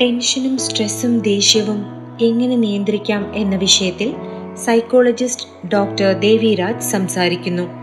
ടെൻഷനും സ്ട്രെസ്സും ദേഷ്യവും എങ്ങനെ നിയന്ത്രിക്കാം എന്ന വിഷയത്തിൽ സൈക്കോളജിസ്റ്റ് ഡോക്ടർ ദേവിരാജ് സംസാരിക്കുന്നു.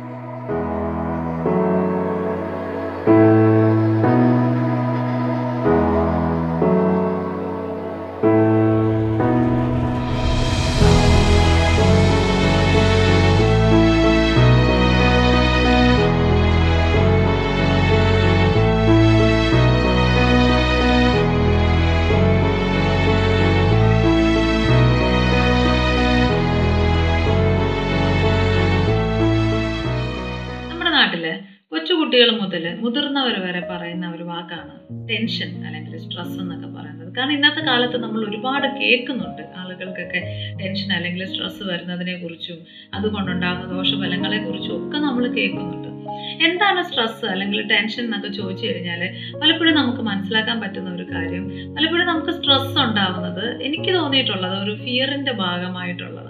കൊച്ചുകുട്ടികൾ മുതൽ മുതിർന്നവർ വരെ പറയുന്ന ഒരു വാക്കാണ് ടെൻഷൻ അല്ലെങ്കിൽ സ്ട്രെസ് എന്നൊക്കെ പറയുന്നത്. കാരണം ഇന്നത്തെ കാലത്ത് നമ്മൾ ഒരുപാട് കേൾക്കുന്നുണ്ട് ആളുകൾക്കൊക്കെ ടെൻഷൻ അല്ലെങ്കിൽ സ്ട്രെസ് വരുന്നതിനെ കുറിച്ചും അതുകൊണ്ടുണ്ടാകുന്ന ദോഷഫലങ്ങളെ കുറിച്ചും ഒക്കെ നമ്മൾ കേൾക്കുന്നുണ്ട്. എന്താണ് സ്ട്രെസ് അല്ലെങ്കിൽ ടെൻഷൻ എന്നൊക്കെ ചോദിച്ചു കഴിഞ്ഞാൽ പലപ്പോഴും നമുക്ക് മനസ്സിലാക്കാൻ പറ്റുന്ന ഒരു കാര്യം പലപ്പോഴും നമുക്ക് സ്ട്രെസ് ഉണ്ടാവുന്നത് എനിക്ക് തോന്നിയിട്ടുള്ളത് ഒരു ഫിയറിന്റെ ഭാഗമായിട്ടുള്ളതാണ്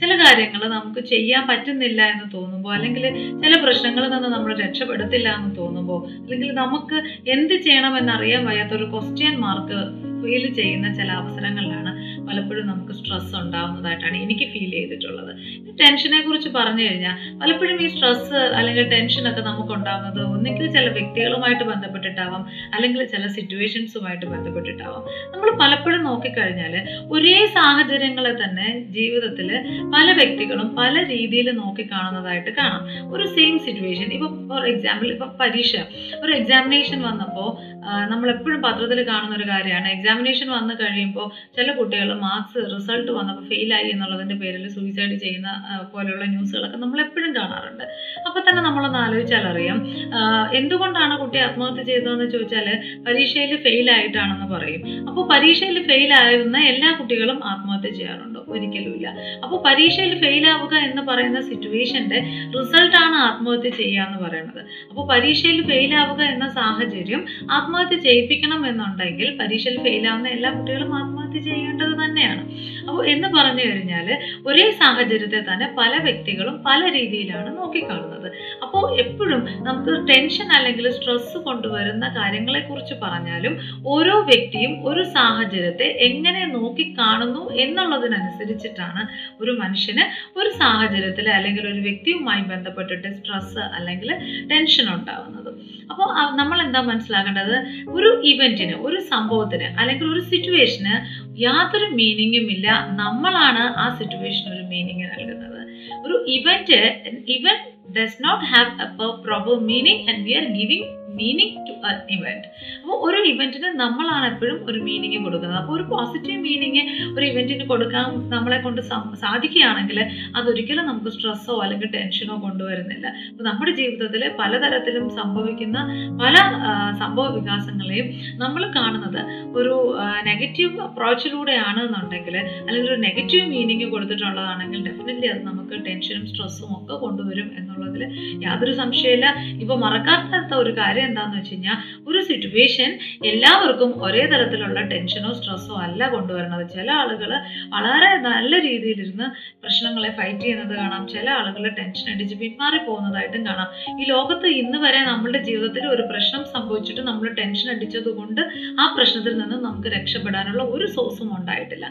ചില കാര്യങ്ങൾ നമുക്ക് ചെയ്യാൻ പറ്റുന്നില്ല എന്ന് തോന്നുമ്പോൾ അല്ലെങ്കിൽ ചില പ്രശ്നങ്ങളിൽ നിന്ന് നമ്മൾ രക്ഷപ്പെടുത്തില്ല എന്ന് തോന്നുമ്പോൾ അല്ലെങ്കിൽ നമുക്ക് എന്ത് ചെയ്യണമെന്ന് അറിയാൻ വയ്യാത്ത ഒരു ക്വസ്റ്റ്യൻ മാർക്ക് ഫീൽ ചെയ്യുന്ന ചില അവസരങ്ങളിലാണ് പലപ്പോഴും നമുക്ക് സ്ട്രെസ് ഉണ്ടാവുന്നതായിട്ടാണ് എനിക്ക് ഫീൽ ചെയ്തിട്ടുള്ളത്. ടെൻഷനെ കുറിച്ച് പറഞ്ഞു കഴിഞ്ഞാൽ പലപ്പോഴും ഈ സ്ട്രെസ് അല്ലെങ്കിൽ ടെൻഷനൊക്കെ നമുക്ക് ഉണ്ടാകുന്നത് ഒന്നുകിൽ ചില വ്യക്തികളുമായിട്ട് ബന്ധപ്പെട്ടിട്ടാവാം അല്ലെങ്കിൽ ചില സിറ്റുവേഷൻസുമായിട്ട് ബന്ധപ്പെട്ടിട്ടാവാം. നമ്മൾ പലപ്പോഴും നോക്കിക്കഴിഞ്ഞാൽ ഒരേ സാഹചര്യങ്ങളെ തന്നെ ജീവിതത്തിൽ പല വ്യക്തികളും പല രീതിയിൽ നോക്കിക്കാണുന്നതായിട്ട് കാണാം. ഒരു സെയിം സിറ്റുവേഷൻ ഇപ്പൊ ഫോർ എക്സാമ്പിൾ ഇപ്പൊ പരീക്ഷ. ഒരു എക്സാമിനേഷൻ വന്നപ്പോൾ നമ്മൾ എപ്പോഴും പത്രത്തിൽ കാണുന്ന ഒരു കാര്യമാണ്. എക്സാമിനേഷൻ വന്നു കഴിയുമ്പോൾ ചില കുട്ടികൾ മാർക്സ് റിസൾട്ട് വന്നപ്പോൾ ഫെയിലായി എന്നുള്ളതിന്റെ പേരിൽ സൂയിസൈഡ് ചെയ്യുന്ന പോലെയുള്ള ന്യൂസുകളൊക്കെ നമ്മൾ എപ്പോഴും കാണാറുണ്ട്. അപ്പോൾ തന്നെ നമ്മളൊന്ന് ആലോചിച്ചാൽ അറിയാം എന്തുകൊണ്ടാണ് കുട്ടി ആത്മഹത്യ ചെയ്തതെന്ന് ചോദിച്ചാൽ പരീക്ഷയിൽ ഫെയിൽ ആയിട്ടാണെന്ന് പറയും. അപ്പോൾ പരീക്ഷയിൽ ഫെയിൽ ആകുന്ന എല്ലാ കുട്ടികളും ആത്മഹത്യ ചെയ്യാറുണ്ടോ ഒരിക്കലുമില്ല അപ്പോൾ പരീക്ഷയിൽ ഫെയിൽ ആവുക എന്ന് പറയുന്ന സിറ്റുവേഷന്റെ റിസൾട്ടാണ് ആത്മഹത്യ ചെയ്യുക എന്ന് പറയുന്നത്. അപ്പോൾ പരീക്ഷയിൽ ഫെയിൽ ആവുക എന്ന സാഹചര്യം ആത്മഹത്യ ചെയ്യിപ്പിക്കണം എന്നുണ്ടെങ്കിൽ പരീക്ഷയിൽ ഫെയിൽ ആവുന്ന എല്ലാ കുട്ടികളും ആത്മഹത്യ ചെയ്യേണ്ടത് തന്നെയാണ്. അപ്പോൾ എന്ന് പറഞ്ഞു കഴിഞ്ഞാൽ ഒരേ സാഹചര്യത്തെ തന്നെ പല വ്യക്തികളും പല രീതിയിലാണ് നോക്കിക്കാണുന്നത്. അപ്പോൾ എപ്പോഴും നമുക്ക് ടെൻഷൻ അല്ലെങ്കിൽ സ്ട്രെസ് കൊണ്ടുവരുന്ന കാര്യങ്ങളെക്കുറിച്ച് പറഞ്ഞാലും ഓരോ വ്യക്തിയും ഒരു സാഹചര്യത്തെ എങ്ങനെ നോക്കിക്കാണുന്നു എന്നുള്ളതിനനുസരിച്ചിട്ടാണ് ഒരു മനുഷ്യന് ഒരു സാഹചര്യത്തിൽ അല്ലെങ്കിൽ ഒരു വ്യക്തിയുമായി ബന്ധപ്പെട്ടിട്ട് സ്ട്രെസ് അല്ലെങ്കിൽ ടെൻഷൻ ഉണ്ടാവുന്നത്. അപ്പോൾ നമ്മൾ എന്താ മനസ്സിലാക്കേണ്ടത്? ഒരു ഇവന്റിന് ഒരു സംഭവത്തിന് അല്ലെങ്കിൽ ഒരു സിറ്റുവേഷന് യാതൊരു മീനിങ്ങും ഇല്ല. നമ്മളാണ് ആ സിറ്റുവേഷന് ഒരു മീനിങ് നൽകുന്നത്. ഒരു event event does not have a proper meaning and we are giving meaning to a event അപ്പോൾ ഒരു ഇവന്റിന് നമ്മളാണ് എപ്പോഴും ഒരു മീനിങ് കൊടുക്കുന്നത്. അപ്പോൾ ഒരു പോസിറ്റീവ് മീനിങ് ഒരു ഇവന്റിന് കൊടുക്കാൻ നമ്മളെ കൊണ്ട് സാധിക്കുകയാണെങ്കിൽ അതൊരിക്കലും നമുക്ക് സ്ട്രെസ്സോ അല്ലെങ്കിൽ ടെൻഷനോ കൊണ്ടുവരുന്നില്ല. അപ്പോൾ നമ്മുടെ ജീവിതത്തിൽ പലതരത്തിലും സംഭവിക്കുന്ന പല സംഭവ വികാസങ്ങളെയും നമ്മൾ കാണുന്നത് ഒരു നെഗറ്റീവ് അപ്രോച്ചിലൂടെയാണ് എന്നുണ്ടെങ്കിൽ അല്ലെങ്കിൽ ഒരു നെഗറ്റീവ് മീനിങ് കൊടുത്തിട്ടുള്ളതാണെങ്കിൽ ഡെഫിനറ്റ്ലി അത് നമുക്ക് ടെൻഷനും സ്ട്രെസ്സും ഒക്കെ കൊണ്ടുവരും എന്നുള്ളതിൽ യാതൊരു സംശയമില്ല ഇപ്പോൾ മറക്കാത്ത ഒരു കാര്യം എന്താന്ന് വെച്ച് കഴിഞ്ഞാൽ ഒരു സിറ്റുവേഷൻ എല്ലാവർക്കും ഒരേ തരത്തിലുള്ള ടെൻഷനോ സ്ട്രെസ്സോ അല്ല കൊണ്ടുവരുന്നത്. ചില ആളുകൾ വളരെ നല്ല രീതിയിലിരുന്ന് പ്രശ്നങ്ങളെ ഫൈറ്റ് ചെയ്യുന്നത് കാണാം. ചില ആളുകൾ ടെൻഷൻ അടിച്ച് പിന്മാറി പോകുന്നതായിട്ടും കാണാം. ഈ ലോകത്ത് ഇന്ന് വരെ നമ്മളുടെ ജീവിതത്തിൽ ഒരു പ്രശ്നം സംഭവിച്ചിട്ട് നമ്മൾ ടെൻഷൻ അടിച്ചത് കൊണ്ട് ആ പ്രശ്നത്തിൽ നിന്ന് നമുക്ക് രക്ഷപ്പെടാനുള്ള ഒരു സോഴ്സും ഉണ്ടായിട്ടില്ല.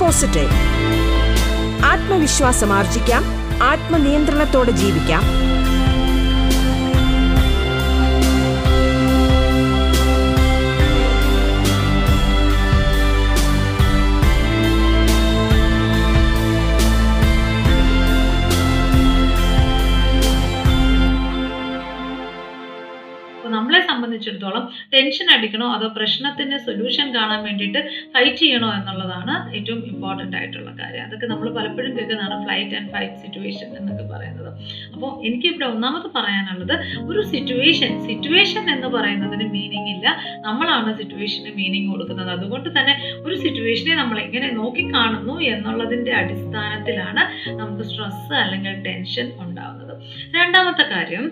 പോസിറ്റീവ് ആത്മവിശ്വാസം ആർജിക്കാം. ആത്മനിയന്ത്രണത്തോടെ ജീവിക്കാം. സംബന്ധിച്ചിടത്തോളം ടെൻഷൻ അടിക്കണോ അതോ പ്രശ്നത്തിന് സൊല്യൂഷൻ കാണാൻ വേണ്ടിയിട്ട് ഫൈറ്റ് ചെയ്യണോ എന്നുള്ളതാണ് ഏറ്റവും ഇമ്പോർട്ടന്റ് ആയിട്ടുള്ള കാര്യം. അതൊക്കെ നമ്മൾ പലപ്പോഴും കേൾക്കുന്നതാണ് ഫ്ലൈറ്റ് ആൻഡ് ഫൈറ്റ് സിറ്റുവേഷൻ എന്നൊക്കെ പറയുന്നത്. അപ്പോൾ എനിക്കിവിടെ ഒന്നാമത് പറയാനുള്ളത് ഒരു സിറ്റുവേഷൻ സിറ്റുവേഷൻ എന്ന് പറയുന്നതിന് മീനിങ് ഇല്ല. നമ്മളാണ് സിറ്റുവേഷന് മീനിങ് കൊടുക്കുന്നത്. അതുകൊണ്ട് തന്നെ ഒരു സിറ്റുവേഷനെ നമ്മൾ എങ്ങനെ നോക്കിക്കാണുന്നു എന്നുള്ളതിന്റെ അടിസ്ഥാനത്തിലാണ് നമുക്ക് സ്ട്രെസ് അല്ലെങ്കിൽ ടെൻഷൻ ഉണ്ടാകുന്നത് രണ്ടാമത്തെ കാര്യം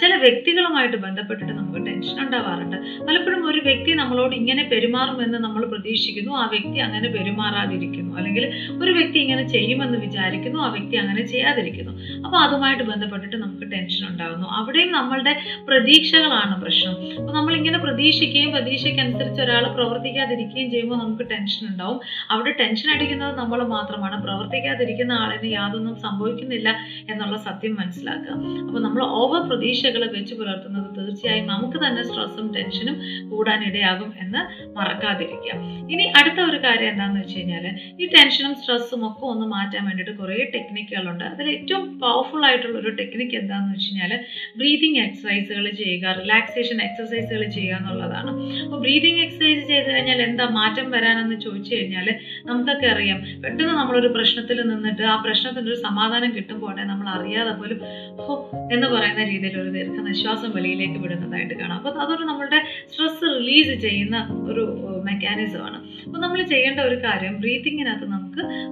ചില വ്യക്തികളുമായിട്ട് ബന്ധപ്പെട്ടിട്ട് നമുക്ക് ടെൻഷൻ ഉണ്ടാവാറുണ്ട്. പലപ്പോഴും ഒരു വ്യക്തി നമ്മളോട് ഇങ്ങനെ പെരുമാറുമെന്ന് നമ്മൾ പ്രതീക്ഷിക്കുന്നു ആ വ്യക്തി അങ്ങനെ പെരുമാറാതിരിക്കുന്നു. അല്ലെങ്കിൽ ഒരു വ്യക്തി ഇങ്ങനെ ചെയ്യുമെന്ന് വിചാരിക്കുന്നു ആ വ്യക്തി അങ്ങനെ ചെയ്യാതിരിക്കുന്നു. അപ്പോൾ അതുമായിട്ട് ബന്ധപ്പെട്ടിട്ട് നമുക്ക് ടെൻഷൻ ഉണ്ടാകുന്നു അവിടെയും നമ്മളുടെ പ്രതീക്ഷകളാണ് പ്രശ്നം. അപ്പോൾ നമ്മൾ ഇങ്ങനെ പ്രതീക്ഷിക്കുകയും പ്രതീക്ഷയ്ക്കനുസരിച്ച് ഒരാൾ പ്രവർത്തിക്കാതിരിക്കുകയും ചെയ്യുമ്പോൾ നമുക്ക് ടെൻഷൻ ഉണ്ടാവും. അവിടെ ടെൻഷൻ അടിക്കുന്നത് നമ്മൾ മാത്രമാണ്. പ്രവർത്തിക്കാതിരിക്കുന്ന ആളിന് യാതൊന്നും സംഭവിക്കുന്നില്ല എന്നുള്ള സത്യം മനസ്സിലാക്കുക അപ്പോൾ നമ്മൾ ഓവർ പ്രതീക്ഷകൾ വെച്ച് പുലർത്തുന്നത് തീർച്ചയായും നമുക്ക് തന്നെ സ്ട്രെസ്സും ടെൻഷനും കൂടാനിടയാകും എന്ന് മറക്കാതിരിക്കുക. ഇനി അടുത്ത ഒരു കാര്യം എന്താണെന്ന് വെച്ച് കഴിഞ്ഞാൽ ഈ ടെൻഷനും സ്ട്രെസ്സും ഒക്കെ ഒന്ന് മാറ്റാൻ വേണ്ടിയിട്ട് കുറേ ടെക്നിക്കുകളുണ്ട് അതിൽ ഏറ്റവും പവർഫുൾ ആയിട്ടുള്ള ഒരു ടെക്നിക്ക് എന്താണെന്ന് വെച്ച് കഴിഞ്ഞാൽ ബ്രീതിങ് എക്സസൈസുകൾ ചെയ്യുക റിലാക്സേഷൻ എക്സസൈസുകൾ ചെയ്യുക എന്നുള്ളതാണ്. അപ്പോൾ ബ്രീതിങ് എക്സസൈസ് ചെയ്ത് കഴിഞ്ഞാൽ എന്താ മാറ്റം വരാനെന്ന് ചോദിച്ചു കഴിഞ്ഞാൽ നമുക്കൊക്കെ അറിയാം. പെട്ടെന്ന് നമ്മളൊരു പ്രശ്നത്തിൽ നിന്നിട്ട് ആ പ്രശ്നത്തിന്റെ ഒരു സമാധാനം കിട്ടുമ്പോൾ നമ്മൾ അറിയാതെ പോലും ഹോ എന്ന് പറയുന്ന രീതിയിൽ ഒരു ദീർഘനിശ്വാസം വെളിയിലേക്ക് വിടുന്നതായിട്ട് കാണാം. അപ്പോൾ അതൊരു നമ്മളുടെ സ്ട്രെസ് റിലീസ് ചെയ്യുന്ന ഒരു മെക്കാനിസമാണ് അപ്പോൾ നമ്മൾ ചെയ്യേണ്ട ഒരു കാര്യം ബ്രീതിങ്ങിനകത്ത്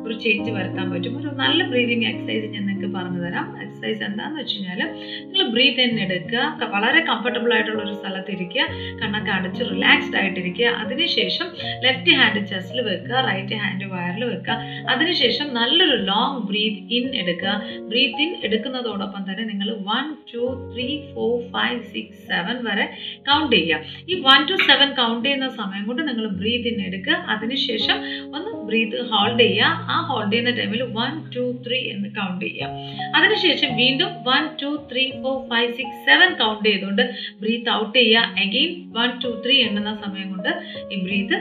ഒരു ചേഞ്ച് വരുത്താൻ പറ്റും. ഒരു നല്ല ബ്രീതിങ് എക്സസൈസ് ഞാൻ നിങ്ങൾക്ക് പറഞ്ഞു തരാം. എക്സസൈസ് എന്താണെന്ന് വെച്ച് കഴിഞ്ഞാൽ നിങ്ങൾ ബ്രീത്ത് ഇൻ എടുക്കുക. വളരെ കംഫർട്ടബിൾ ആയിട്ടുള്ള ഒരു സ്ഥലത്ത് ഇരിക്കുക കണ്ണൊക്കെ അടച്ച് റിലാക്സ്ഡ് ആയിട്ടിരിക്കുക. അതിനുശേഷം ലെഫ്റ്റ് ഹാൻഡ് ചെസ്റ്റിൽ വെക്കുക. റൈറ്റ് ഹാൻഡ് വയറിൽ വെക്കുക. അതിനുശേഷം നല്ലൊരു ലോങ് ബ്രീത്ത് ഇൻ എടുക്കുക. ബ്രീത്ത് ഇൻ എടുക്കുന്നതോടൊപ്പം തന്നെ നിങ്ങൾ one two three four five six seven വരെ കൗണ്ട് ചെയ്യുക. ഈ വൺ ടു സെവൻ കൗണ്ട് ചെയ്യുന്ന സമയം കൊണ്ട് നിങ്ങൾ ബ്രീത്ത് ഇൻ എടുക്കുക. അതിനുശേഷം ഒന്ന് ബ്രീത്ത് ഹോൾഡ് ചെയ്യുക. ആ ഹോൾഡ് ചെയ്യുന്ന ടൈമിൽ വൺ ടു ത്രീ എന്ന് കൗണ്ട് ചെയ്യുക. അതിനുശേഷം വീണ്ടും one two three four five six seven count ചെയ്തുകൊണ്ട് ബ്രീത്ത് ഔട്ട് ചെയ്യുക. അഗെയിൻ വൺ ടു ത്രീ എണ്ണുന്ന സമയം കൊണ്ട് ഈ ബ്രീത്ത്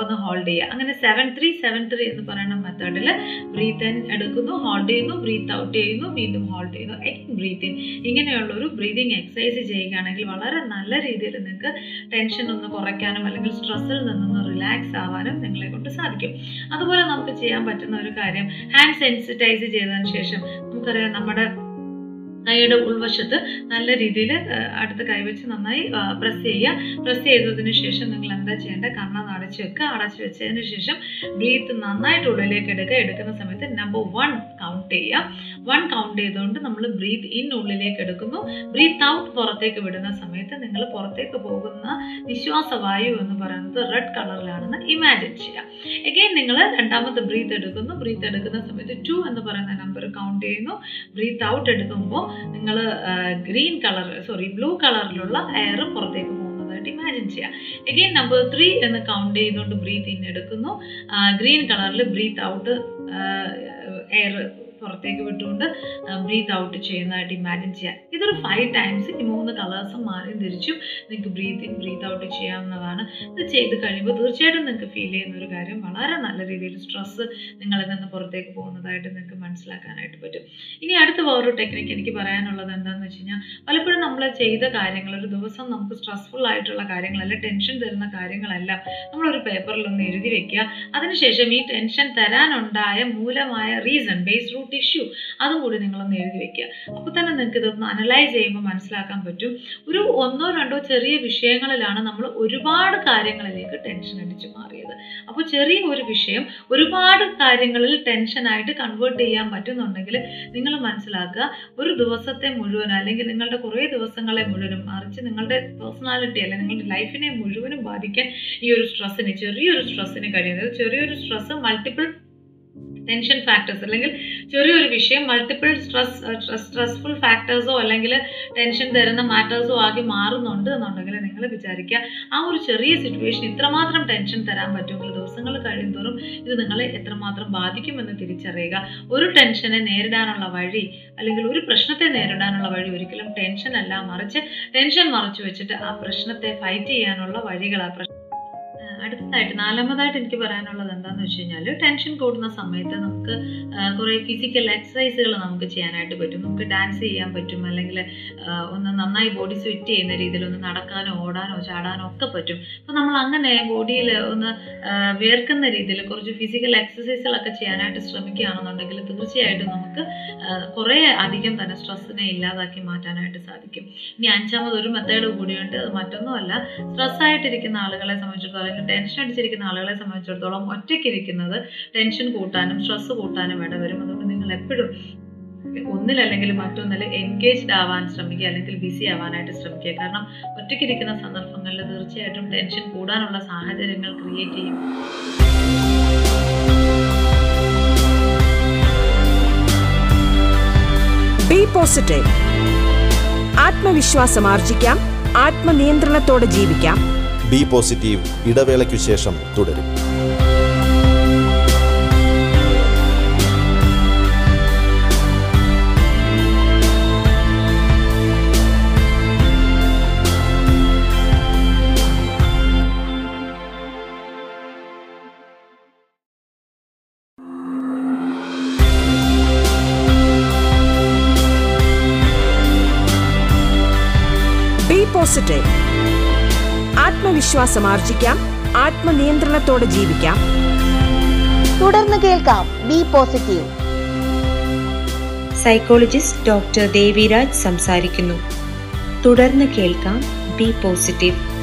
ഒന്ന് ഹോൾഡ് ചെയ്യുക. അങ്ങനെ സെവൻ ത്രീ സെവൻ ത്രീ എന്ന് പറയുന്ന മെത്തേഡിൽ ബ്രീത്ത് ഇൻ എടുക്കുന്നു ഹോൾഡ് ചെയ്യുന്നു ബ്രീത്ത് ഔട്ട് ചെയ്യുന്നു വീണ്ടും ഹോൾഡ് ചെയ്യുന്നു. അഗെയിൻ ബ്രീത്ത് ഇൻ ഇങ്ങനെയുള്ള ഒരു ബ്രീതിങ് എക്സസൈസ് ചെയ്യുകയാണെങ്കിൽ വളരെ നല്ല രീതിയിൽ നിങ്ങൾക്ക് ടെൻഷൻ ഒന്ന് കുറയ്ക്കാനും അല്ലെങ്കിൽ സ്ട്രെസ്സിൽ നിന്നൊന്ന് റിലാക്സ് ആവാനും നിങ്ങളെ കൊണ്ട് സാധിക്കും. അതുപോലെ നമുക്ക് ചെയ്യാൻ പറ്റുന്ന ഒരു കാര്യം. ഹാൻഡ് സെൻസിറ്റൈസ് ചെയ്തതിന് ശേഷം നമുക്കറിയാം നമ്മുടെ കൈയുടെ ഉൾവശത്ത് നല്ല രീതിയിൽ അടുത്ത് കൈവച്ച് നന്നായി പ്രസ് ചെയ്യുക. പ്രസ് ചെയ്തതിന് ശേഷം നിങ്ങൾ എന്താ ചെയ്യേണ്ടത്? കണ്ണൊന്ന് അടച്ചു വെക്കുക. അടച്ചു വെച്ചതിന് ശേഷം ബ്രീത്ത് നന്നായിട്ട് ഉള്ളിലേക്ക് എടുക്കുക. എടുക്കുന്ന സമയത്ത് നമ്പർ വൺ കൗണ്ട് ചെയ്യുക. വൺ കൗണ്ട് ചെയ്തുകൊണ്ട് നമ്മൾ ബ്രീത്ത് ഇൻ ഉള്ളിലേക്ക് എടുക്കുന്നു. ബ്രീത്ത് ഔട്ട് പുറത്തേക്ക് വിടുന്ന സമയത്ത് നിങ്ങൾ പുറത്തേക്ക് പോകുന്ന നിശ്വാസവായു എന്ന് പറയുന്നത് റെഡ് കളറിലാണെന്ന് ഇമാജിൻ ചെയ്യാം എഗെയിൻ നിങ്ങൾ രണ്ടാമത്തെ ബ്രീത്ത് എടുക്കുന്നു. ബ്രീത്ത് എടുക്കുന്ന സമയത്ത് ടു എന്ന് പറയുന്ന നമ്പർ കൗണ്ട് ചെയ്യുന്നു. ബ്രീത്ത് ഔട്ട് എടുക്കുമ്പോൾ നിങ്ങൾ ഗ്രീൻ കളർ സോറി ബ്ലൂ കളറിലുള്ള എയർ പുറത്തേക്ക് പോകുന്നതായിട്ട് ഇമാജിൻ ചെയ്യാം. എഗെയിൻ നമ്പർ ത്രീ എന്ന് കൗണ്ട് ചെയ്തുകൊണ്ട് ബ്രീത്ത് ഇൻ എടുക്കുന്നു. ഗ്രീൻ കളറിൽ ബ്രീത്ത് ഔട്ട് എയർ പുറത്തേക്ക് വിട്ടുകൊണ്ട് ബ്രീത്ത് ഔട്ട് ചെയ്യുന്നതായിട്ട് ഇമാജിൻ ചെയ്യാം. ഇതൊരു ഫൈവ് ടൈംസ് ഈ മൂന്ന് കളേഴ്സും മാറി തിരിച്ചും നിങ്ങൾക്ക് ബ്രീത്ത് ഇൻ ബ്രീത്ത് ഔട്ട് ചെയ്യാവുന്നതാണ്. ഇത് ചെയ്ത് കഴിയുമ്പോൾ തീർച്ചയായിട്ടും നിങ്ങൾക്ക് ഫീൽ ചെയ്യുന്ന ഒരു കാര്യം വളരെ നല്ല രീതിയിൽ സ്ട്രെസ്സ് നിങ്ങളിൽ നിന്ന് പുറത്തേക്ക് പോകുന്നതായിട്ട് നിങ്ങൾക്ക് മനസ്സിലാക്കാനായിട്ട് പറ്റും. ഇനി അടുത്ത വേറൊരു ടെക്നിക്ക് എനിക്ക് പറയാനുള്ളത് എന്താണെന്ന് വെച്ച് കഴിഞ്ഞാൽ പലപ്പോഴും നമ്മൾ ചെയ്ത കാര്യങ്ങൾ ഒരു ദിവസം നമുക്ക് സ്ട്രെസ്ഫുൾ ആയിട്ടുള്ള കാര്യങ്ങളല്ല ടെൻഷൻ തരുന്ന കാര്യങ്ങളെല്ലാം നമ്മളൊരു പേപ്പറിൽ ഒന്ന് എഴുതി വെക്കുക. അതിനുശേഷം ഈ ടെൻഷൻ തരാനുണ്ടായ മൂലമായ റീസൺ ബേസ് റൂട്ട് ഇഷ്യൂ അതും കൂടി നിങ്ങളൊന്ന് എഴുതി വെക്കുക അപ്പോൾ തന്നെ നിങ്ങൾക്ക് ഇതൊന്ന് അനലൈസ് ചെയ്യുമ്പോൾ മനസ്സിലാക്കാൻ പറ്റും. ഒരു ഒന്നോ രണ്ടോ ചെറിയ വിഷയങ്ങളിലാണ് നമ്മൾ ഒരുപാട് കാര്യങ്ങളിലേക്ക് ടെൻഷൻ അടിച്ചു മാറിയത്. അപ്പോൾ ചെറിയ ഒരു വിഷയം ഒരുപാട് കാര്യങ്ങളിൽ ടെൻഷനായിട്ട് കൺവേർട്ട് ചെയ്യാൻ പറ്റുന്നുണ്ടെങ്കിൽ നിങ്ങൾ മനസ്സിലാക്കുക ഒരു ദിവസത്തെ മുഴുവൻ അല്ലെങ്കിൽ നിങ്ങളുടെ കുറേ ദിവസങ്ങളെ മുഴുവനും മറിച്ച് നിങ്ങളുടെ പേഴ്സണാലിറ്റി അല്ലെങ്കിൽ നിങ്ങളുടെ ലൈഫിനെ മുഴുവനും ബാധിക്കാൻ ഈ ഒരു സ്ട്രെസ്സിന് ചെറിയൊരു സ്ട്രെസ്സിന് കഴിയുന്നത് ചെറിയൊരു സ്ട്രെസ് മൾട്ടിപ്പിൾ ടെൻഷൻ ഫാക്ടേഴ്സ് അല്ലെങ്കിൽ ചെറിയൊരു വിഷയം മൾട്ടിപ്പിൾ സ്ട്രെസ് സ്ട്രെസ്ഫുൾ ഫാക്ടേഴ്സോ അല്ലെങ്കിൽ ടെൻഷൻ തരുന്ന മാറ്റേഴ്സോ ആകെ മാറുന്നുണ്ട് എന്നുണ്ടെങ്കിൽ നിങ്ങൾ വിചാരിക്കുക ആ ഒരു ചെറിയ സിറ്റുവേഷൻ ഇത്രമാത്രം ടെൻഷൻ തരാൻ പറ്റുമെങ്കിൽ ദിവസങ്ങൾ കഴിയുന്തോറും ഇത് നിങ്ങളെ എത്രമാത്രം ബാധിക്കുമെന്ന് തിരിച്ചറിയുക. ഒരു ടെൻഷനെ നേരിടാനുള്ള വഴി അല്ലെങ്കിൽ ഒരു പ്രശ്നത്തെ നേരിടാനുള്ള വഴി ഒരിക്കലും ടെൻഷൻ അല്ല. മറിച്ച് ടെൻഷൻ മറച്ചു വെച്ചിട്ട് ആ പ്രശ്നത്തെ ഫൈറ്റ് ചെയ്യാനുള്ള വഴികൾ ആ പ്രശ്നം അടുത്തതായിട്ട് നാലാമതായിട്ട് എനിക്ക് പറയാനുള്ളത് എന്താണെന്ന് വെച്ച് കഴിഞ്ഞാൽ ടെൻഷൻ കൂടുന്ന സമയത്ത് നമുക്ക് കുറേ ഫിസിക്കൽ എക്സസൈസുകൾ നമുക്ക് ചെയ്യാനായിട്ട് പറ്റും. നമുക്ക് ഡാൻസ് ചെയ്യാൻ പറ്റും. അല്ലെങ്കിൽ ഒന്ന് നന്നായി ബോഡി സ്വിറ്റ് ചെയ്യുന്ന രീതിയിൽ ഒന്ന് നടക്കാനോ ഓടാനോ ചാടാനോ ഒക്കെ പറ്റും. അപ്പോൾ നമ്മൾ അങ്ങനെ ബോഡിയിൽ ഒന്ന് വേർക്കുന്ന രീതിയിൽ കുറച്ച് ഫിസിക്കൽ എക്സസൈസുകളൊക്കെ ചെയ്യാനായിട്ട് ശ്രമിക്കുകയാണെന്നുണ്ടെങ്കിൽ തീർച്ചയായിട്ടും നമുക്ക് കുറേ അധികം തന്നെ സ്ട്രെസ്സിനെ ഇല്ലാതാക്കി മാറ്റാനായിട്ട് സാധിക്കും. ഇനി അഞ്ചാമത് ഒരു മെത്തേഡ് കൂടിയുണ്ട്. അത് മറ്റൊന്നുമല്ല. സ്ട്രെസ് ആയിട്ടിരിക്കുന്ന ആളുകളെ സംബന്ധിച്ചിടത്തോളം ടെൻഷൻ അടിച്ചിരിക്കുന്ന ആളുകളെ സംബന്ധിച്ചിടത്തോളം ഒറ്റയ്ക്കിരിക്കുന്നത് ടെൻഷൻ കൂട്ടാനും സ്ട്രെസ് കൂട്ടാനും ഇടവരും അതുകൊണ്ട് നിങ്ങൾ എപ്പോഴും ഒന്നിലല്ലെങ്കിൽ മറ്റൊന്നിൽ എൻഗേജ്ഡ് ആവാൻ ശ്രമിക്കുക അല്ലെങ്കിൽ ബിസി ആവാനായിട്ട് ശ്രമിക്കുക. കാരണം ഒറ്റയ്ക്കിരിക്കുന്ന സന്ദർഭങ്ങളിൽ തീർച്ചയായിട്ടും ടെൻഷൻ കൂടാനുള്ള സാഹചര്യങ്ങൾ ക്രിയേറ്റ് ചെയ്യും. ബി പോസിറ്റീവ് ആത്മവിശ്വാസം ആർജിക്കാം. ആത്മനിയന്ത്രണത്തോടെ ജീവിക്കാം. ബി പോസിറ്റീവ് ഇടവേളയ്ക്കു ശേഷം തുടരും ആത്മവിശ്വാസം ആർജിക്കാം. ആത്മനിയന്ത്രണത്തോടെ ജീവിക്കാം. തുടർന്ന് കേൾക്കാം be positive. Psychologist doctor Deviraj സംസാരിക്കുന്നു. തുടർന്ന് കേൾക്കാം ബി പോസിറ്റീവ്.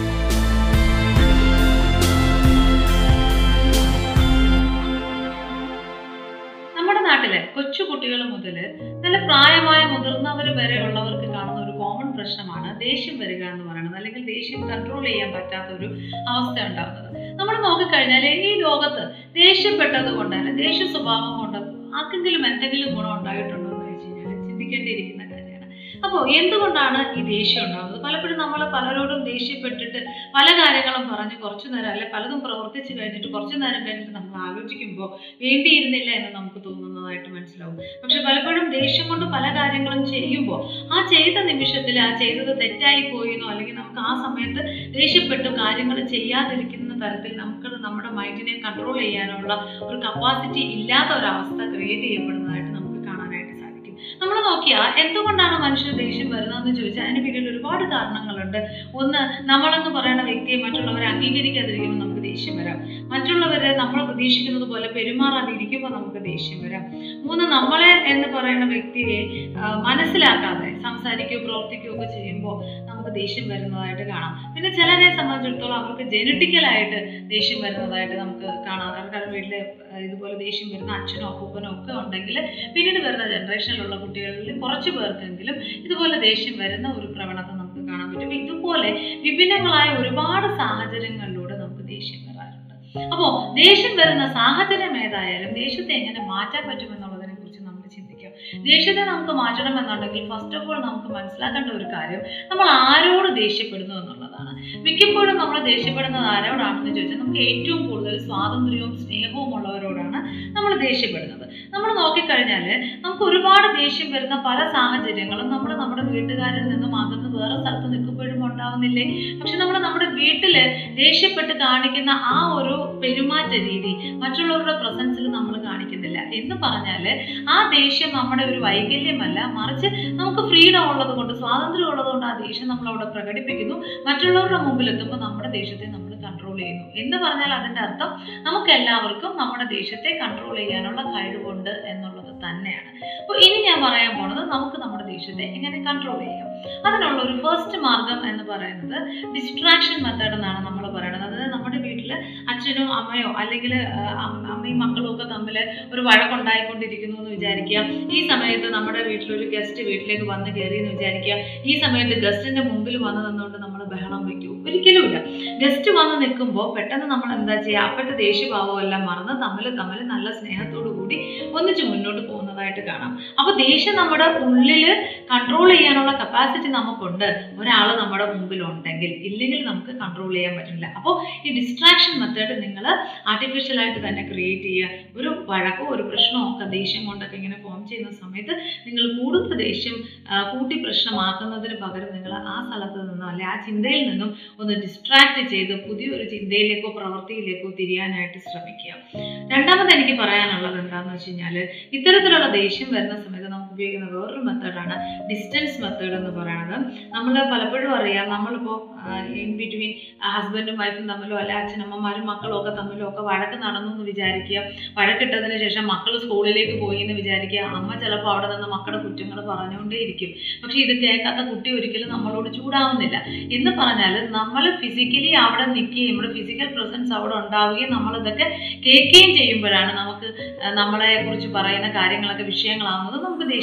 ആർക്കെങ്കിലും എന്തെങ്കിലും ഗുണം ഉണ്ടായിട്ടുണ്ടോ എന്ന് വെച്ച് കഴിഞ്ഞാൽ ചിന്തിക്കേണ്ടിയിരിക്കുന്ന അപ്പോൾ എന്തുകൊണ്ടാണ് ഈ ദേഷ്യം ഉണ്ടാകുന്നത്? പലപ്പോഴും നമ്മൾ പലരോടും ദേഷ്യപ്പെട്ടിട്ട് പല കാര്യങ്ങളും പറഞ്ഞ് കുറച്ചു നേരം അല്ലെ പലതും പ്രവർത്തിച്ച് കഴിഞ്ഞിട്ട് കുറച്ചു നേരം കഴിഞ്ഞിട്ട് നമ്മൾ ആലോചിക്കുമ്പോൾ വേണ്ടിയിരുന്നില്ല എന്ന് നമുക്ക് തോന്നുന്നതായിട്ട് മനസ്സിലാവും. പക്ഷെ പലപ്പോഴും ദേഷ്യം കൊണ്ട് പല കാര്യങ്ങളും ചെയ്യുമ്പോൾ ആ ചെയ്ത നിമിഷത്തിൽ ആ ചെയ്തത് തെറ്റായി പോയെന്നോ അല്ലെങ്കിൽ നമുക്ക് ആ സമയത്ത് ദേഷ്യപ്പെട്ട് കാര്യങ്ങൾ ചെയ്യാതിരിക്കുന്ന തരത്തിൽ നമുക്ക് നമ്മുടെ മൈൻഡിനെ കൺട്രോൾ ചെയ്യാനുള്ള ഒരു കപ്പാസിറ്റി ഇല്ലാത്ത ഒരവസ്ഥ ക്രിയേറ്റ് ചെയ്യപ്പെടുന്നതായിട്ട് നമ്മൾ നോക്കിയാൽ എന്തുകൊണ്ടാണ് മനുഷ്യർ ദേഷ്യം വരുന്നതെന്ന് ചോദിച്ചാൽ അതിന് പിന്നിൽ ഒരുപാട് കാരണങ്ങളുണ്ട്. ഒന്ന് നമ്മളെന്ന് പറയുന്ന വ്യക്തിയെ മറ്റുള്ളവരെ അംഗീകരിക്കാതിരിക്കുമ്പോൾ ദേഷ്യം വരാം. മറ്റുള്ളവരെ നമ്മൾ പ്രതീക്ഷിക്കുന്നത് പോലെ പെരുമാറാതിരിക്കുമ്പോൾ നമുക്ക് ദേഷ്യം വരാം. മൂന്ന് നമ്മളെ എന്ന് പറയുന്ന വ്യക്തിയെ മനസ്സിലാക്കാതെ സംസാരിക്കുകയോ പ്രവർത്തിക്കുകയോ ഒക്കെ ചെയ്യുമ്പോൾ നമുക്ക് ദേഷ്യം വരുന്നതായിട്ട് കാണാം. പിന്നെ ചിലരെ സംബന്ധിച്ചിടത്തോളം അവർക്ക് ജനറ്റിക്കലായിട്ട് ദേഷ്യം വരുന്നതായിട്ട് നമുക്ക് കാണാം. കാരണം വീട്ടിൽ ഇതുപോലെ ദേഷ്യം വരുന്ന അച്ഛനോ അപ്പൂപ്പനോ ഒക്കെ ഉണ്ടെങ്കിൽ പിന്നീട് വരുന്ന ജനറേഷനിലുള്ള കുട്ടികളിൽ കുറച്ച് പേർക്കെങ്കിലും ഇതുപോലെ ദേഷ്യം വരുന്ന ഒരു പ്രവണത നമുക്ക് കാണാൻ പറ്റും. ഇതുപോലെ വിഭിന്നങ്ങളായ ഒരുപാട് സാഹചര്യങ്ങളിലൂടെ അപ്പോൾ ദേഷ്യം വരുന്ന സാഹചര്യം ഏതായാലും ദേഷ്യത്തെ എങ്ങനെ മാറ്റാൻ ചിന്തിക്കാം ദേഷ്യത്തെ നമുക്ക് മാറ്റണം എന്നുണ്ടെങ്കിൽ ഫസ്റ്റ് ഓഫ് ഓൾ നമുക്ക് മനസ്സിലാക്കേണ്ട ഒരു കാര്യം നമ്മൾ ആരോട് ദേഷ്യപ്പെടുന്നു എന്നുള്ളതാണ്. മിക്കപ്പോഴും നമ്മൾ ദേഷ്യപ്പെടുന്നത് ആരോടാണെന്ന് ചോദിച്ചാൽ നമുക്ക് ഏറ്റവും കൂടുതൽ സ്വാതന്ത്ര്യവും സ്നേഹവും ഉള്ളവരോടാണ് നമ്മൾ ദേഷ്യപ്പെടുന്നത്. നമ്മൾ നോക്കിക്കഴിഞ്ഞാൽ നമുക്ക് ഒരുപാട് ദേഷ്യം വരുന്ന പല സാഹചര്യങ്ങളും നമ്മൾ നമ്മുടെ വീട്ടുകാരിൽ നിന്നും അകന്ന് വേറെ സ്ഥലത്ത് നിൽക്കുമ്പോഴും ഉണ്ടാവുന്നില്ലേ? പക്ഷെ നമ്മൾ നമ്മുടെ വീട്ടിൽ ദേഷ്യപ്പെട്ട് കാണിക്കുന്ന ആ ഒരു പെരുമാറ്റ രീതി മറ്റുള്ളവരുടെ പ്രസൻസിൽ നമ്മൾ കാണിക്കുന്നില്ല. എന്ന് പറഞ്ഞാൽ ആ ദേഷ്യം നമ്മുടെ ഒരു വൈകല്യമല്ല. മറിച്ച് നമുക്ക് ഫ്രീഡം ഉള്ളത് കൊണ്ട് സ്വാതന്ത്ര്യം ഉള്ളത് കൊണ്ട് ആ ദേഷ്യം നമ്മൾ അവിടെ പ്രകടിപ്പിക്കുന്നു. മറ്റുള്ളവരുടെ മുമ്പിൽ എത്തുമ്പോൾ നമ്മുടെ ദേഷ്യത്തെ നമ്മൾ കൺട്രോൾ ചെയ്യുന്നു. എന്ന് പറഞ്ഞാൽ അതിന്റെ അർത്ഥം നമുക്ക് എല്ലാവർക്കും നമ്മുടെ ദേഷ്യത്തെ കൺട്രോൾ ചെയ്യാനുള്ള കഴിവുണ്ട് എന്നുള്ളത് തന്നെയാണ്. അപ്പോൾ ഇനി ഞാൻ പറയാൻ പോണത് നമുക്ക് നമ്മുടെ ദേഷ്യത്തെ എങ്ങനെ കൺട്രോൾ ചെയ്യാം? അതിനുള്ള ഒരു ഫസ്റ്റ് മാർഗം എന്ന് പറയുന്നത് ഡിസ്ട്രാക്ഷൻ മെത്തേഡ് എന്നാണ് നമ്മൾ പറയുന്നത്. അതായത് നമ്മുടെ വീട്ടിൽ അച്ഛനോ അമ്മയോ അല്ലെങ്കിൽ അമ്മയും മക്കളും ഒക്കെ തമ്മിൽ ഒരു വഴക്കുണ്ടായിക്കൊണ്ടിരിക്കുന്നു എന്ന് വിചാരിക്കുക. ഈ സമയത്ത് നമ്മുടെ വീട്ടിലൊരു ഗസ്റ്റ് വീട്ടിലേക്ക് വന്ന് കയറി എന്ന് വിചാരിക്കുക. ഈ സമയത്ത് ഗസ്റ്റിന്റെ മുമ്പിൽ വന്ന് നിന്നുകൊണ്ട് നമ്മൾ ബഹളം വയ്ക്കൂ. ഒരിക്കലുമില്ല ഗസ്റ്റ് വന്ന് നിൽക്കുമ്പോൾ പെട്ടെന്ന് നമ്മൾ എന്താ ചെയ്യുക? അപ്പോഴത്തെ ദേഷ്യഭാവം എല്ലാം മറന്ന് തമ്മിൽ തമ്മിൽ നല്ല സ്നേഹത്തോടു കൂടി ഒന്നിച്ച് മുന്നോട്ട് പോകുന്നതായിട്ട് കാണാം. അപ്പൊ ദേഷ്യം നമ്മുടെ ഉള്ളിൽ കൺട്രോൾ ചെയ്യാനുള്ള കപ്പാസിറ്റി നമുക്കുണ്ട്. ഒരാൾ നമ്മുടെ മുമ്പിൽ ഉണ്ടെങ്കിൽ ഇല്ലെങ്കിൽ നമുക്ക് കൺട്രോൾ ചെയ്യാൻ പറ്റില്ല അപ്പോൾ ഈ ഡിസ്ട്രാക്ഷൻ മെത്തേഡ് നിങ്ങൾ ആർട്ടിഫിഷ്യൽ ആയിട്ട് തന്നെ ക്രിയേറ്റ് ചെയ്യുക. ഒരു വഴക്കോ ഒരു പ്രശ്നമോ ഒക്കെ ദേഷ്യം കൊണ്ടൊക്കെ ഇങ്ങനെ ഫോം ചെയ്യുന്ന സമയത്ത് നിങ്ങൾ കൂടുതൽ ദേഷ്യം കൂട്ടി പ്രശ്നമാക്കുന്നതിന് പകരം നിങ്ങൾ ആ സ്ഥലത്ത് നിന്നോ അല്ലെ ആ ചിന്തയിൽ നിന്നും ഒന്ന് ഡിസ്ട്രാക്ട് ചെയ്ത് പുതിയൊരു ചിന്തയിലേക്കോ പ്രവൃത്തിയിലേക്കോ തിരിയാനായിട്ട് ശ്രമിക്കുക. രണ്ടാമത് എനിക്ക് പറയാനുള്ളത് എന്താണെന്ന് വെച്ച് കഴിഞ്ഞാൽ ഇത്തരത്തിലുള്ള ദേഷ്യം വരുന്ന സമയത്ത് ഉപയോഗിക്കുന്ന വേറൊരു മെത്തേഡാണ്. ഡിസ്റ്റൻസ് മെത്തേഡ് എന്ന് പറയുന്നത്. നമ്മൾ പലപ്പോഴും അറിയാം. നമ്മളിപ്പോൾ ഇൻ ബിറ്റ്വീൻ ഹസ്ബൻഡും വൈഫും തമ്മിലോ അല്ലെ അച്ഛനമ്മമാരും മക്കളും ഒക്കെ തമ്മിലോ ഒക്കെ വഴക്ക് നടന്നു എന്ന് വിചാരിക്കുക. വഴക്കിട്ടതിന് ശേഷം മക്കൾ സ്കൂളിലേക്ക് പോയി എന്ന് വിചാരിക്കുക. അമ്മ ചിലപ്പോൾ അവിടെ നിന്ന് മക്കളുടെ കുറ്റങ്ങൾ പറഞ്ഞുകൊണ്ടേയിരിക്കും. പക്ഷെ ഇത് കേൾക്കാത്ത കുട്ടി ഒരിക്കലും നമ്മളോട് ചൂടാവുന്നില്ല. എന്ന് പറഞ്ഞാൽ നമ്മൾ ഫിസിക്കലി അവിടെ നിൽക്കുകയും നമ്മുടെ ഫിസിക്കൽ പ്രസൻസ് അവിടെ ഉണ്ടാവുകയും നമ്മളിതൊക്കെ കേൾക്കുകയും ചെയ്യുമ്പോഴാണ് നമുക്ക് നമ്മളെ കുറിച്ച് പറയുന്ന കാര്യങ്ങളൊക്കെ വിഷയങ്ങളാവുന്നത് നമുക്ക് ദേഷ്യം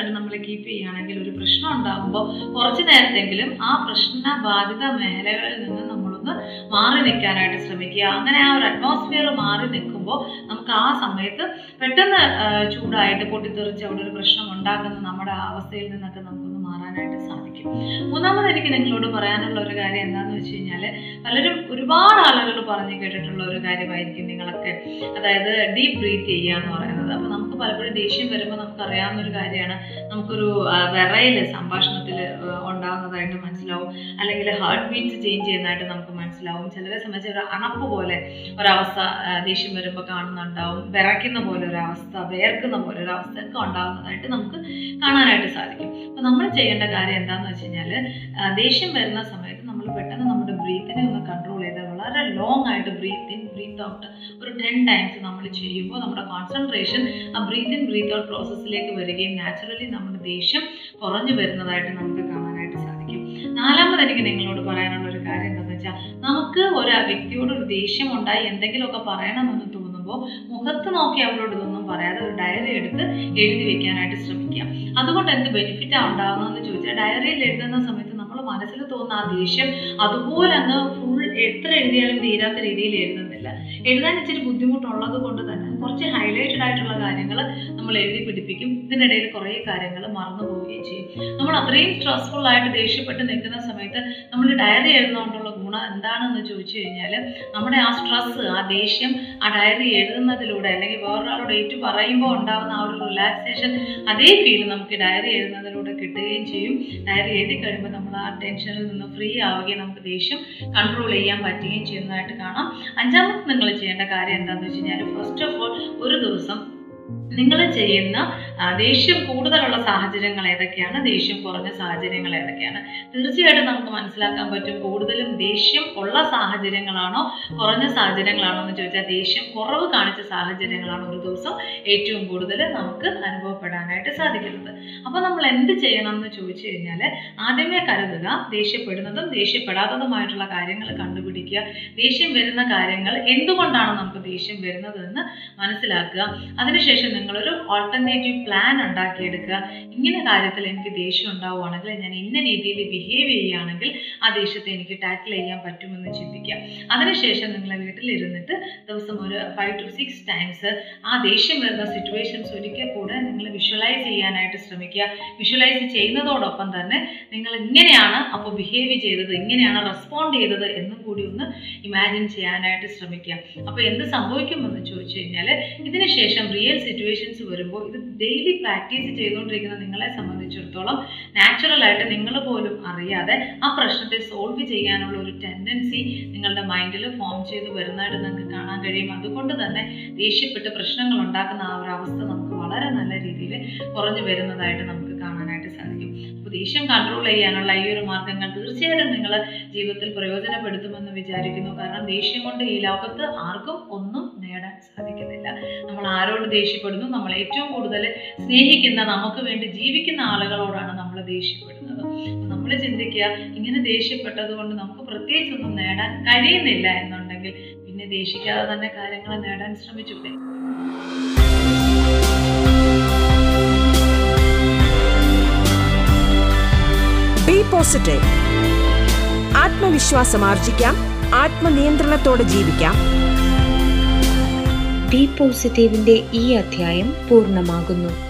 മെത്തേഡ് നമ്മൾ കീപ്പ് ചെയ്യുകയാണെങ്കിൽ ഒരു പ്രശ്നം ഉണ്ടാകുമ്പോൾ കുറച്ച് നേരത്തെങ്കിലും ആ പ്രശ്ന ബാധിത മേഖലകളിൽ നിന്ന് നമ്മളൊന്ന് മാറി നിൽക്കാനായിട്ട് ശ്രമിക്കുക. അങ്ങനെ ആ ഒരു അറ്റ്മോസ്ഫിയർ മാറി നിൽക്കുമ്പോൾ നമുക്ക് ആ സമയത്ത് പെട്ടെന്ന് ചൂടായിട്ട് പൊട്ടിത്തെറിച്ച് അവിടെ ഒരു പ്രശ്നം ഉണ്ടാക്കുന്ന നമ്മുടെ അവസ്ഥയിൽ നിന്നൊക്കെ നമുക്കൊന്ന് മാറാനായിട്ട് സാധിക്കും. മൂന്നാമത് എനിക്ക് നിങ്ങളോട് പറയാനുള്ള ഒരു കാര്യം എന്താണെന്ന് വെച്ച് കഴിഞ്ഞാൽ പലരും ഒരുപാട് ആളുകൾ പറഞ്ഞു കേട്ടിട്ടുള്ള ഒരു കാര്യമായിരിക്കും നിങ്ങളൊക്കെ അതായത് ഡീപ് ബ്രീത്ത് ചെയ്യുക എന്ന് പറയുന്നത്. അപ്പോൾ നമുക്ക് പലപ്പോഴും ദേഷ്യം വരുമ്പോൾ നമുക്ക് അറിയാവുന്ന ഒരു കാര്യമാണ് നമുക്കൊരു വിറയിൽ സംഭാഷണത്തിൽ ഉണ്ടാകുന്നതായിട്ട് മനസ്സിലാവും. അല്ലെങ്കിൽ ഹാർട്ട് ബീറ്റ്സ് ചേഞ്ച് ചെയ്യുന്നതായിട്ട് നമുക്ക് മനസ്സിലാവും. ചിലരെ സംബന്ധിച്ച് ഒരു അണപ്പ് പോലെ ഒരവസ്ഥ ദേഷ്യം വരുമ്പോൾ കാണുന്നുണ്ടാവും. വിറയ്ക്കുന്ന പോലെ ഒരു അവസ്ഥ വേർക്കുന്ന പോലെ ഒരു അവസ്ഥ ഒക്കെ ഉണ്ടാകുന്നതായിട്ട് നമുക്ക് കാണാനായിട്ട് സാധിക്കും. അപ്പോൾ നമ്മൾ ചെയ്യേണ്ട കാര്യം എന്താണെന്ന് വെച്ച് കഴിഞ്ഞാൽ ദേഷ്യം വരുന്ന സമയത്ത് നമ്മൾ പെട്ടെന്ന് നമ്മുടെ ബ്രീത്തിനെ ഒന്ന് കൺട്രോൾ ചെയ്ത് വളരെ ലോങ് ആയിട്ട് ബ്രീത്ത് ഇൻ ഔട്ട് ഒരു ടെൻ ടൈംസ് നമ്മൾ ചെയ്യുമ്പോൾ നമ്മുടെ കോൺസെൻട്രേഷൻ ആ ബ്രീത്ത് ഇൻ ബ്രീത്ത് ഔട്ട് പ്രോസസ്സിലേക്ക് വരികയും നാച്ചുറലി നമ്മുടെ ദേഷ്യം കുറഞ്ഞു വരുന്നതായിട്ട് നമുക്ക് കാണാനായിട്ട് സാധിക്കും. നാലാമത് എനിക്ക് നിങ്ങളോട് പറയാനുള്ള ഒരു കാര്യം എന്താണെന്ന് വെച്ചാൽ നമുക്ക് ഒരു വ്യക്തിയോട് ഒരു ദേഷ്യം ഉണ്ടായി എന്തെങ്കിലുമൊക്കെ പറയണമെന്ന് തോന്നുമ്പോൾ മുഖത്ത് നോക്കി അവരോട് ഇതൊന്നും പറയാതെ ഒരു ഡയറി എടുത്ത് എഴുതി വെക്കാനായിട്ട് ശ്രമിക്കുക. അതുകൊണ്ട് എന്ത് ബെനിഫിറ്റാണ് ഉണ്ടാകുന്നതെന്ന് ചോദിച്ചാൽ ഡയറിയിൽ എഴുതുന്ന സമയത്ത് നമ്മൾ മനസ്സിൽ തോന്നുന്ന ആ ദേഷ്യം അതുപോലെ അങ്ങ് ഫുൾ എത്ര എഴുതിയാലും തീരാത്ത രീതിയിൽ എഴുതുന്നില്ല എഴുതാൻ ഇച്ചിരി ബുദ്ധിമുട്ടുള്ളത് കൊണ്ട് തന്നെ കുറച്ച് ഹൈലൈറ്റഡ് ആയിട്ടുള്ള കാര്യങ്ങൾ നമ്മൾ എഴുതി പിടിപ്പിക്കും. ഇതിനിടയിൽ കുറേ കാര്യങ്ങൾ മറന്നു പോവുകയും ചെയ്യും. നമ്മൾ അത്രയും സ്ട്രെസ്ഫുൾ ആയിട്ട് ദേഷ്യപ്പെട്ട് നിൽക്കുന്ന സമയത്ത് നമ്മൾ ഡയറി എഴുതുന്നതുകൊണ്ടുള്ള ഗുണം എന്താണെന്ന് ചോദിച്ചു കഴിഞ്ഞാൽ നമ്മുടെ ആ സ്ട്രെസ് ആ ദേഷ്യം ആ ഡയറി എഴുതുന്നതിലൂടെ അല്ലെങ്കിൽ വേറൊരാളോട് ഏറ്റു പറയുമ്പോൾ ഉണ്ടാകുന്ന ആ ഒരു റിലാക്സേഷൻ അതേ ഫീൽ നമുക്ക് ഡയറി എഴുതുന്നതിലൂടെ കിട്ടുകയും ചെയ്യും. ഡയറി എഴുതി കഴിയുമ്പോൾ നമ്മൾ ആ ടെൻഷനിൽ നിന്ന് ഫ്രീ ആവുകയും നമുക്ക് ദേഷ്യം കൺട്രോൾ ചെയ്യാൻ പറ്റുകയും ചെയ്യുന്നതായിട്ട് കാണാം. അഞ്ചാമത് നിങ്ങൾ ചെയ്യേണ്ട കാര്യം എന്താണെന്ന് വെച്ച് കഴിഞ്ഞാൽ ഫസ്റ്റ് ഓഫ് ഓൾ ഒരു ദിവസം നിങ്ങൾ ചെയ്യുന്ന ദേഷ്യം കൂടുതലുള്ള സാഹചര്യങ്ങൾ ഏതൊക്കെയാണ്? ദേഷ്യം കുറഞ്ഞ സാഹചര്യങ്ങൾ ഏതൊക്കെയാണ്? തീർച്ചയായിട്ടും നമുക്ക് മനസ്സിലാക്കാൻ പറ്റും കൂടുതലും ദേഷ്യം ഉള്ള സാഹചര്യങ്ങളാണോ കുറഞ്ഞ സാഹചര്യങ്ങളാണോ എന്ന് ചോദിച്ചാൽ ദേഷ്യം കുറവ് കാണിച്ച സാഹചര്യങ്ങളാണ് ഒരു ദിവസം ഏറ്റവും കൂടുതൽ നമുക്ക് അനുഭവപ്പെടാനായിട്ട് സാധിക്കുന്നത്. അപ്പോൾ നമ്മൾ എന്ത് ചെയ്യണം എന്ന് ചോദിച്ചു കഴിഞ്ഞാൽ ആദ്യമേ കരുതുക ദേഷ്യപ്പെടുന്നതും ദേഷ്യപ്പെടാത്തതുമായിട്ടുള്ള കാര്യങ്ങൾ കണ്ടുപിടിക്കുക. ദേഷ്യം വരുന്ന കാര്യങ്ങൾ എന്തുകൊണ്ടാണ് നമുക്ക് ദേഷ്യം വരുന്നതെന്ന് മനസ്സിലാക്കുക. അതിനുശേഷം നിങ്ങളൊരു ഓൾട്ടർനേറ്റീവ് പ്ലാൻ ഉണ്ടാക്കിയെടുക്കുക. ഇങ്ങനെ കാര്യത്തിൽ എനിക്ക് ദേഷ്യം ഉണ്ടാവുകയാണെങ്കിൽ ഞാൻ ഇന്ന രീതിയിൽ ബിഹേവ് ചെയ്യുകയാണെങ്കിൽ ആ ദേഷ്യത്തെ എനിക്ക് ടാക്കിൾ ചെയ്യാൻ പറ്റുമെന്ന് ചിന്തിക്കുക അതിനുശേഷം നിങ്ങൾ വീട്ടിലിരുന്നിട്ട് ദിവസം ഒരു ഫൈവ് ടു സിക്സ് ടൈംസ് ആ ദേഷ്യം വരുന്ന സിറ്റുവേഷൻസ് ഒരിക്കൽ കൂടെ നിങ്ങൾ വിഷ്വലൈസ് ചെയ്യാനായിട്ട് ശ്രമിക്കുക. വിഷ്വലൈസ് ചെയ്യുന്നതോടൊപ്പം തന്നെ നിങ്ങൾ ഇങ്ങനെയാണ് അപ്പോൾ ബിഹേവ് ചെയ്തത് ഇങ്ങനെയാണ് റെസ്പോണ്ട് ചെയ്തത് എന്നും കൂടി ഒന്ന് ഇമാജിൻ ചെയ്യാനായിട്ട് ശ്രമിക്കുക. അപ്പോൾ എന്ത് സംഭവിക്കുമെന്ന് ചോദിച്ചു കഴിഞ്ഞാൽ ഇതിനുശേഷം റിയൽ സിറ്റുവേഷൻസ് വരുമ്പോൾ ഇത് ഡെയിലി പ്രാക്ടീസ് ചെയ്തുകൊണ്ടിരിക്കുന്ന നിങ്ങളെ സംബന്ധിച്ചിടത്തോളം നാച്ചുറൽ ആയിട്ട് നിങ്ങൾ പോലും അറിയാതെ ആ പ്രശ്നത്തെ സോൾവ് ചെയ്യാനുള്ള ഒരു ടെൻഡൻസി നിങ്ങളുടെ മൈൻഡിൽ ഫോം ചെയ്ത് വരുന്നതായിട്ട് നിങ്ങൾക്ക് കാണാൻ കഴിയും. അതുകൊണ്ട് തന്നെ ദേഷ്യപ്പെട്ട് പ്രശ്നങ്ങൾ ഉണ്ടാക്കുന്ന ആ ഒരു അവസ്ഥ നമുക്ക് വളരെ നല്ല രീതിയിൽ കുറഞ്ഞു വരുന്നതായിട്ട് നമുക്ക് കാണാനായിട്ട് സാധിക്കും. അപ്പോൾ ദേഷ്യം കൺട്രോൾ ചെയ്യാനുള്ള ഈ ഒരു മാർഗങ്ങൾ തീർച്ചയായിട്ടും നിങ്ങൾ ജീവിതത്തിൽ പ്രയോജനപ്പെടുത്തുമെന്ന് വിചാരിക്കുന്നു. കാരണം ദേഷ്യം കൊണ്ട് ഈ ലോകത്ത് ആർക്കും ഒന്നും ആരോട് ദേഷ്യപ്പെടുന്നു? നമ്മൾ ഏറ്റവും കൂടുതൽ സ്നേഹിക്കുന്ന നമുക്ക് വേണ്ടി ജീവിക്കുന്ന ആളുകളോടാണ് നമ്മൾ ദേഷ്യപ്പെടുന്നത്. നമ്മൾ ചിന്തിക്കുക ഇങ്ങനെ ദേഷ്യപ്പെട്ടത് കൊണ്ട് നമുക്ക് പ്രത്യേകിച്ചൊന്നും നേടാൻ കഴിയുന്നില്ല എന്നുണ്ടെങ്കിൽ പിന്നെ ദേഷിക്കാതെ തന്നെ കാര്യങ്ങൾ നേടാൻ ശ്രമിച്ചൂടെ? പോസിറ്റീവ്. ആത്മവിശ്വാസം ആർജിക്കാം. ആത്മനിയന്ത്രണത്തോടെ ജീവിക്കാം. ബി പോസിറ്റീവിന്റെ ഈ അധ്യായം പൂർണമാകുന്നു.